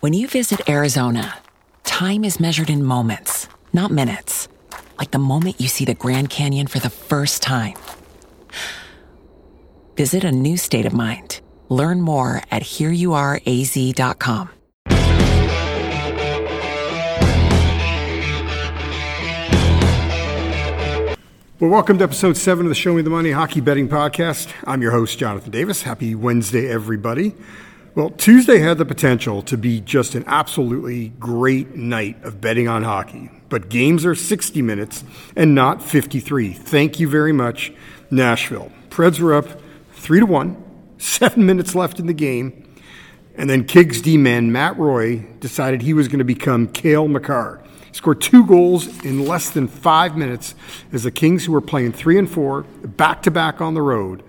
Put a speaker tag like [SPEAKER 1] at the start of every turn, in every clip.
[SPEAKER 1] When you visit Arizona, time is measured in moments, not minutes. Like the moment you see the Grand Canyon for the first time. Visit a new state of mind. Learn more at hereyouareaz.com.
[SPEAKER 2] Well, welcome to episode seven of the Show Me the Money Hockey Betting Podcast. I'm your host, Jonathan Davis. Happy Wednesday, everybody. Well, Tuesday had the potential to be just an absolutely great night of betting on hockey, but games are 60 minutes and not 53. Thank you very much, Nashville. Preds were up 3 to 1, seven minutes left in the game, and then Kings D man Matt Roy decided he was going to become Cale Makar scored two goals in less than five minutes as the Kings, who were playing three and four, back to back on the road,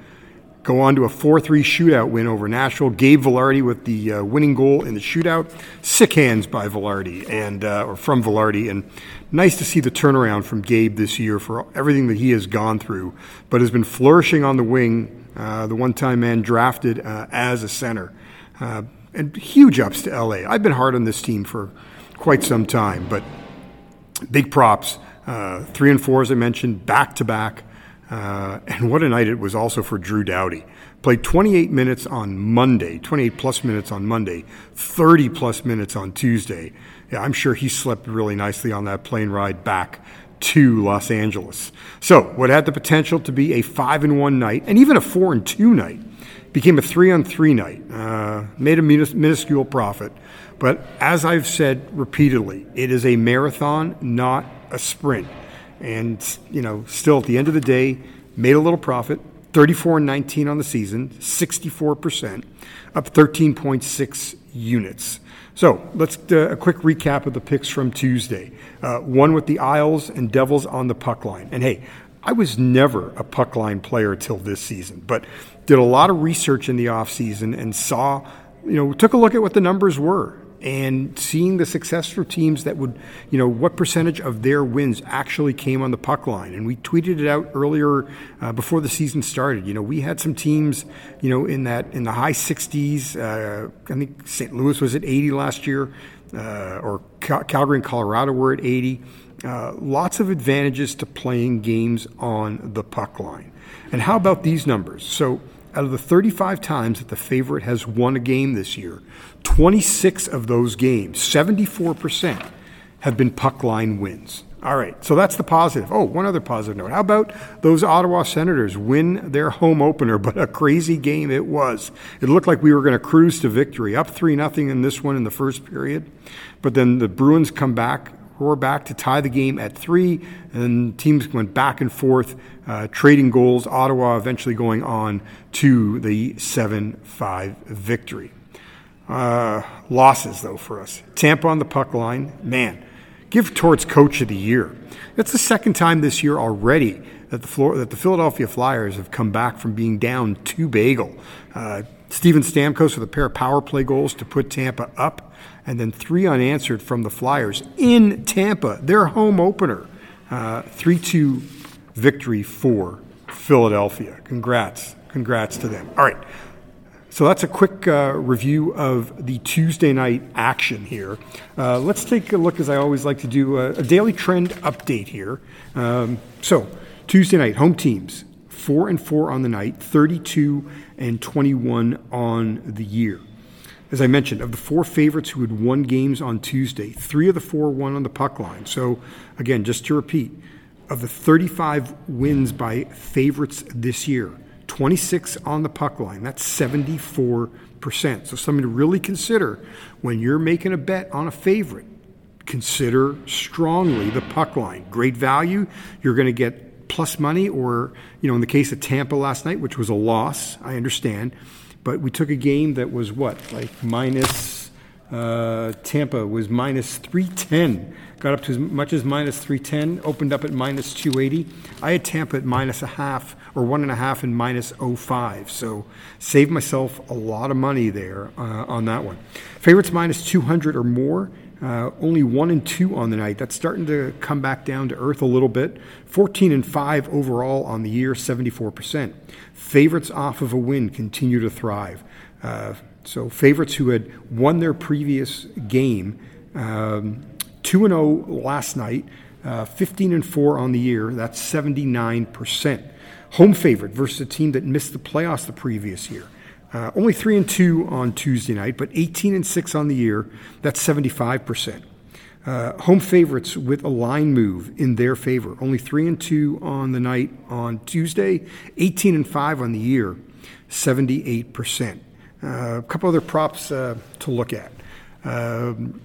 [SPEAKER 2] go on to a 4 3 shootout win over Nashville. Gabe Vilardi with the uh, winning goal in the shootout. Sick hands by Vilardi, and, uh, or from Vilardi. And nice to see the turnaround from Gabe this year for everything that he has gone through, but has been flourishing on the wing, uh, the one time man drafted uh, as a center. Uh, and huge ups to LA. I've been hard on this team for quite some time, but big props. Uh, three and four, as I mentioned, back to back. Uh, and what a night it was also for Drew Doughty. Played 28 minutes on Monday, 28 plus minutes on Monday, 30 plus minutes on Tuesday. Yeah, I'm sure he slept really nicely on that plane ride back to Los Angeles. So, what had the potential to be a five and one night, and even a four and two night, became a three on three night. Uh, made a minuscule profit. But as I've said repeatedly, it is a marathon, not a sprint. And, you know, still at the end of the day, made a little profit, 34 and 19 on the season, 64%, up 13.6 units. So let's do a quick recap of the picks from Tuesday. Uh, one with the Isles and Devils on the puck line. And hey, I was never a puck line player till this season, but did a lot of research in the offseason and saw, you know, took a look at what the numbers were and seeing the success for teams that would, you know, what percentage of their wins actually came on the puck line. And we tweeted it out earlier uh, before the season started. You know, we had some teams, you know, in that in the high 60s. Uh, I think St. Louis was at 80 last year, uh, or Cal- Calgary and Colorado were at 80. Uh, lots of advantages to playing games on the puck line. And how about these numbers? So out of the 35 times that the favorite has won a game this year, 26 of those games, 74%, have been puck line wins. All right, so that's the positive. Oh, one other positive note. How about those Ottawa Senators win their home opener, but a crazy game it was. It looked like we were going to cruise to victory, up 3 nothing in this one in the first period. But then the Bruins come back, roar back to tie the game at 3, and teams went back and forth, uh, trading goals. Ottawa eventually going on to the 7 5 victory. Uh, losses, though, for us. Tampa on the puck line, man, give Torts Coach of the Year. That's the second time this year already that the, floor, that the Philadelphia Flyers have come back from being down two bagel. Uh, Steven Stamkos with a pair of power play goals to put Tampa up, and then three unanswered from the Flyers in Tampa, their home opener. 3 uh, 2 victory for Philadelphia. Congrats. Congrats to them. All right. So that's a quick uh, review of the Tuesday night action here. Uh, let's take a look, as I always like to do, a, a daily trend update here. Um, so Tuesday night, home teams, four and four on the night, 32 and 21 on the year. As I mentioned, of the four favorites who had won games on Tuesday, three of the four won on the puck line. So again, just to repeat, of the 35 wins by favorites this year, 26 on the puck line. That's 74%. So something to really consider when you're making a bet on a favorite. Consider strongly the puck line. Great value. You're going to get plus money, or, you know, in the case of Tampa last night, which was a loss, I understand. But we took a game that was what, like minus, uh, Tampa was minus 310 got up to as much as minus 310, opened up at minus 280. I had Tampa at minus a half or one and a half and minus 05. So saved myself a lot of money there uh, on that one. Favorites minus 200 or more. Uh, only one and two on the night. That's starting to come back down to earth a little bit. 14 and five overall on the year, 74%. Favorites off of a win continue to thrive. Uh, So favorites who had won their previous game, um, two and zero last night, uh, fifteen and four on the year. That's seventy nine percent. Home favorite versus a team that missed the playoffs the previous year. Uh, only three and two on Tuesday night, but 18 and six on the year. That's 75 percent. Uh, home favorites with a line move in their favor. Only three and two on the night on Tuesday, 18 and five on the year, 78 percent. Uh, a couple other props uh, to look at. Um,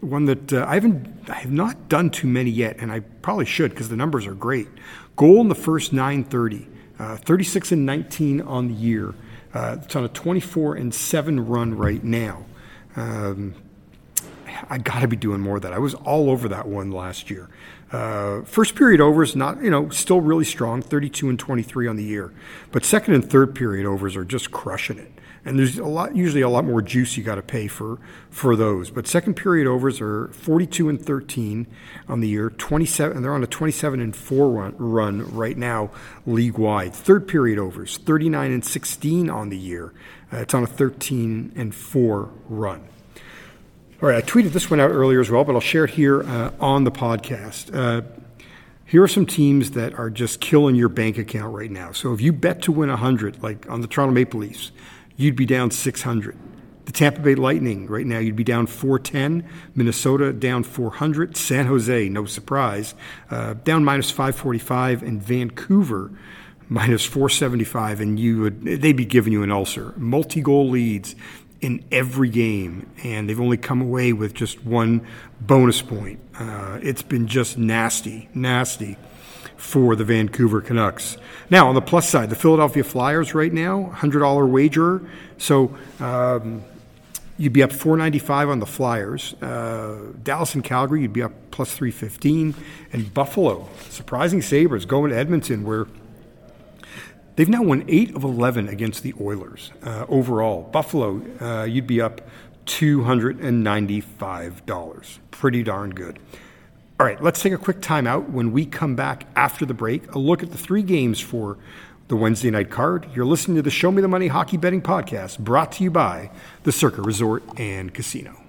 [SPEAKER 2] one that uh, I haven't, I have not done too many yet, and I probably should because the numbers are great. Goal in the first 930, uh, 36 and 19 on the year. Uh, it's on a 24 and 7 run right now. Um, I got to be doing more of that. I was all over that one last year. Uh, first period overs, not you know, still really strong, 32 and 23 on the year, but second and third period overs are just crushing it. And there's a lot, usually a lot more juice you got to pay for for those. But second period overs are 42 and 13 on the year, 27, and they're on a 27 and 4 run, run right now, league wide. Third period overs, 39 and 16 on the year. Uh, it's on a 13 and 4 run. All right, I tweeted this one out earlier as well, but I'll share it here uh, on the podcast. Uh, here are some teams that are just killing your bank account right now. So if you bet to win 100, like on the Toronto Maple Leafs, you'd be down 600. The Tampa Bay Lightning right now, you'd be down 410. Minnesota down 400. San Jose, no surprise, uh, down minus 545. And Vancouver minus 475. And you would, they'd be giving you an ulcer. Multi goal leads in every game, and they've only come away with just one bonus point. Uh, it's been just nasty, nasty for the Vancouver Canucks. Now, on the plus side, the Philadelphia Flyers right now, $100 wagerer. So um, you'd be up 495 on the Flyers. Uh, Dallas and Calgary, you'd be up plus 315. And Buffalo, surprising Sabres, going to Edmonton, where They've now won eight of 11 against the Oilers uh, overall. Buffalo, uh, you'd be up $295. Pretty darn good. All right, let's take a quick timeout. When we come back after the break, a look at the three games for the Wednesday night card. You're listening to the Show Me the Money Hockey Betting Podcast, brought to you by the Circa Resort and Casino.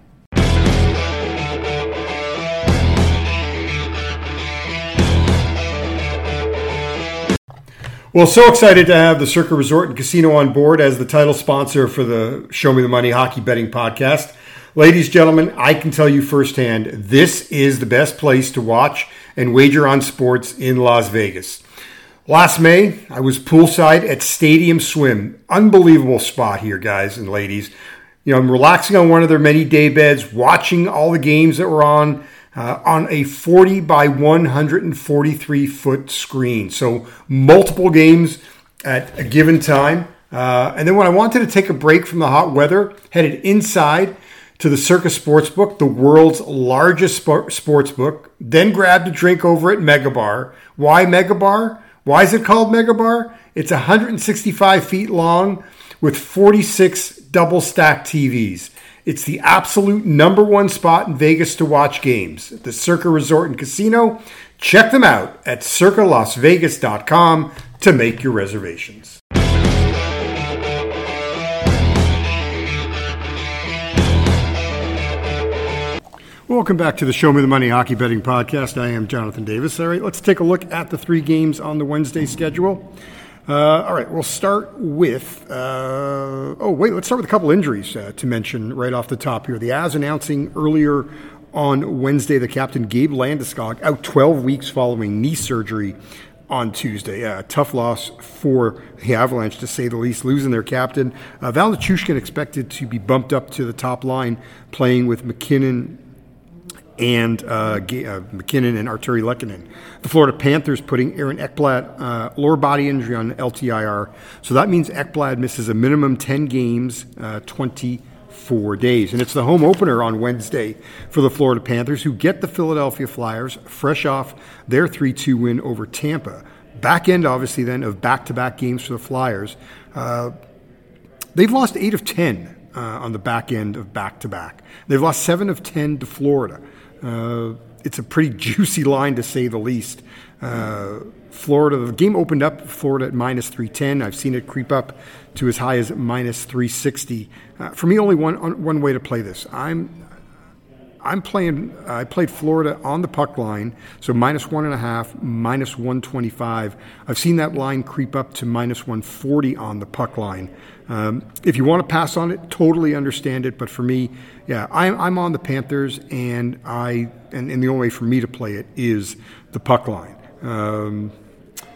[SPEAKER 2] Well, so excited to have the Circa Resort and Casino on board as the title sponsor for the Show Me the Money Hockey Betting Podcast. Ladies, and gentlemen, I can tell you firsthand, this is the best place to watch and wager on sports in Las Vegas. Last May, I was poolside at Stadium Swim. Unbelievable spot here, guys and ladies. You know, I'm relaxing on one of their many day beds, watching all the games that were on uh, on a 40 by 143 foot screen. So multiple games at a given time. Uh, and then when I wanted to take a break from the hot weather, headed inside to the Circa Sportsbook, the world's largest sport, sports book. Then grabbed a drink over at Megabar. Why Megabar? Why is it called Megabar? It's 165 feet long with 46 double stack TVs. It's the absolute number one spot in Vegas to watch games. at The Circa Resort and Casino. Check them out at circalasvegas.com to make your reservations. Welcome back to the Show Me the Money Hockey Betting Podcast. I am Jonathan Davis. All right, let's take a look at the three games on the Wednesday schedule. Uh, all right, we'll start with. Uh, oh, wait, let's start with a couple injuries uh, to mention right off the top here. The Avs announcing earlier on Wednesday the captain Gabe Landeskog out 12 weeks following knee surgery on Tuesday. Uh, tough loss for the Avalanche, to say the least, losing their captain. Uh, Val Nichushkin expected to be bumped up to the top line, playing with MacKinnon and uh, uh, MacKinnon and Artturi Lehkonen. The Florida Panthers putting Aaron Ekblad uh, lower body injury on LTIR. So that means Ekblad misses a minimum 10 games, uh, 24 days. And it's the home opener on Wednesday for the Florida Panthers, who get the Philadelphia Flyers fresh off their 3 2 win over Tampa. Back end, obviously, then, of back to back games for the Flyers. Uh, they've lost 8 of 10 uh, on the back end of back to back. They've lost 7 of 10 to Florida. Uh, it's a pretty juicy line to say the least. Uh, Florida, the game opened up Florida at minus 310. I've seen it creep up to as high as minus 360. Uh, for me, only one one way to play this. I'm I'm playing. I played Florida on the puck line, so minus one and a half, minus one twenty five. I've seen that line creep up to minus one forty on the puck line. Um, if you want to pass on it, totally understand it. But for me, yeah, I'm, I'm on the Panthers, and I and, and, the only way for me to play it is the puck line. Um,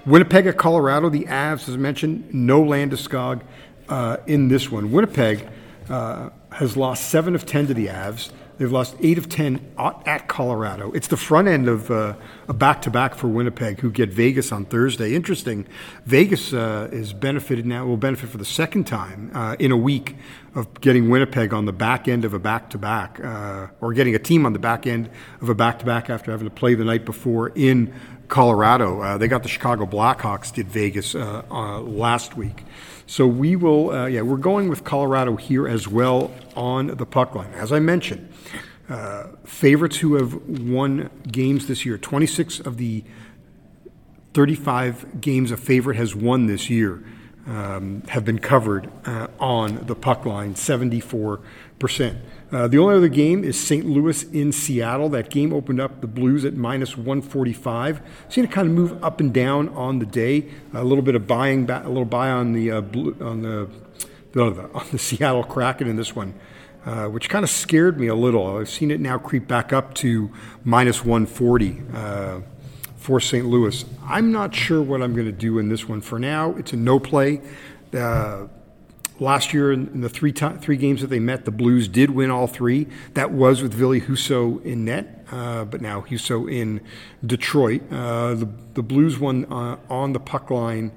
[SPEAKER 2] Winnipeg at Colorado, the Avs, as I mentioned, no Landeskog uh, in this one. Winnipeg uh, has lost seven of ten to the Avs. They've lost eight of ten at Colorado. It's the front end of uh, a back-to-back for Winnipeg, who get Vegas on Thursday. Interesting. Vegas uh, is benefited now. Will benefit for the second time uh, in a week of getting Winnipeg on the back end of a back-to-back, uh, or getting a team on the back end of a back-to-back after having to play the night before in Colorado. Uh, they got the Chicago Blackhawks did Vegas uh, last week. So we will, uh, yeah, we're going with Colorado here as well on the puck line. As I mentioned, uh, favorites who have won games this year, 26 of the 35 games a favorite has won this year um, have been covered uh, on the puck line, 74%. Uh, the only other game is St. Louis in Seattle. That game opened up the Blues at minus 145. Seen it kind of move up and down on the day. A little bit of buying, a little buy on the uh, blue, on the, on the Seattle Kraken in this one. Uh, which kind of scared me a little. I've seen it now creep back up to minus 140 uh, for St. Louis. I'm not sure what I'm going to do in this one. For now, it's a no play. Uh, Last year, in the three three games that they met, the Blues did win all three. That was with Ville Husso in net, uh, but now Husso in Detroit. Uh, the the Blues won on the puck line.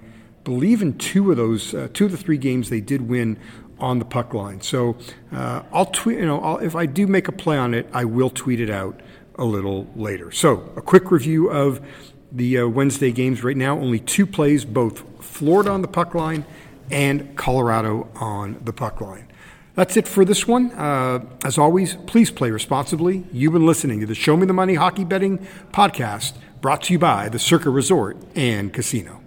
[SPEAKER 2] Believe in two of those, uh, two of the three games they did win on the puck line. So uh, I'll tweet. You know, I'll, if I do make a play on it, I will tweet it out a little later. So a quick review of the uh, Wednesday games right now. Only two plays, both Florida on the puck line and Colorado on the puck line. That's it for this one. Uh, as always, please play responsibly. You've been listening to the Show Me the Money Hockey Betting Podcast brought to you by the Circa Resort and Casino.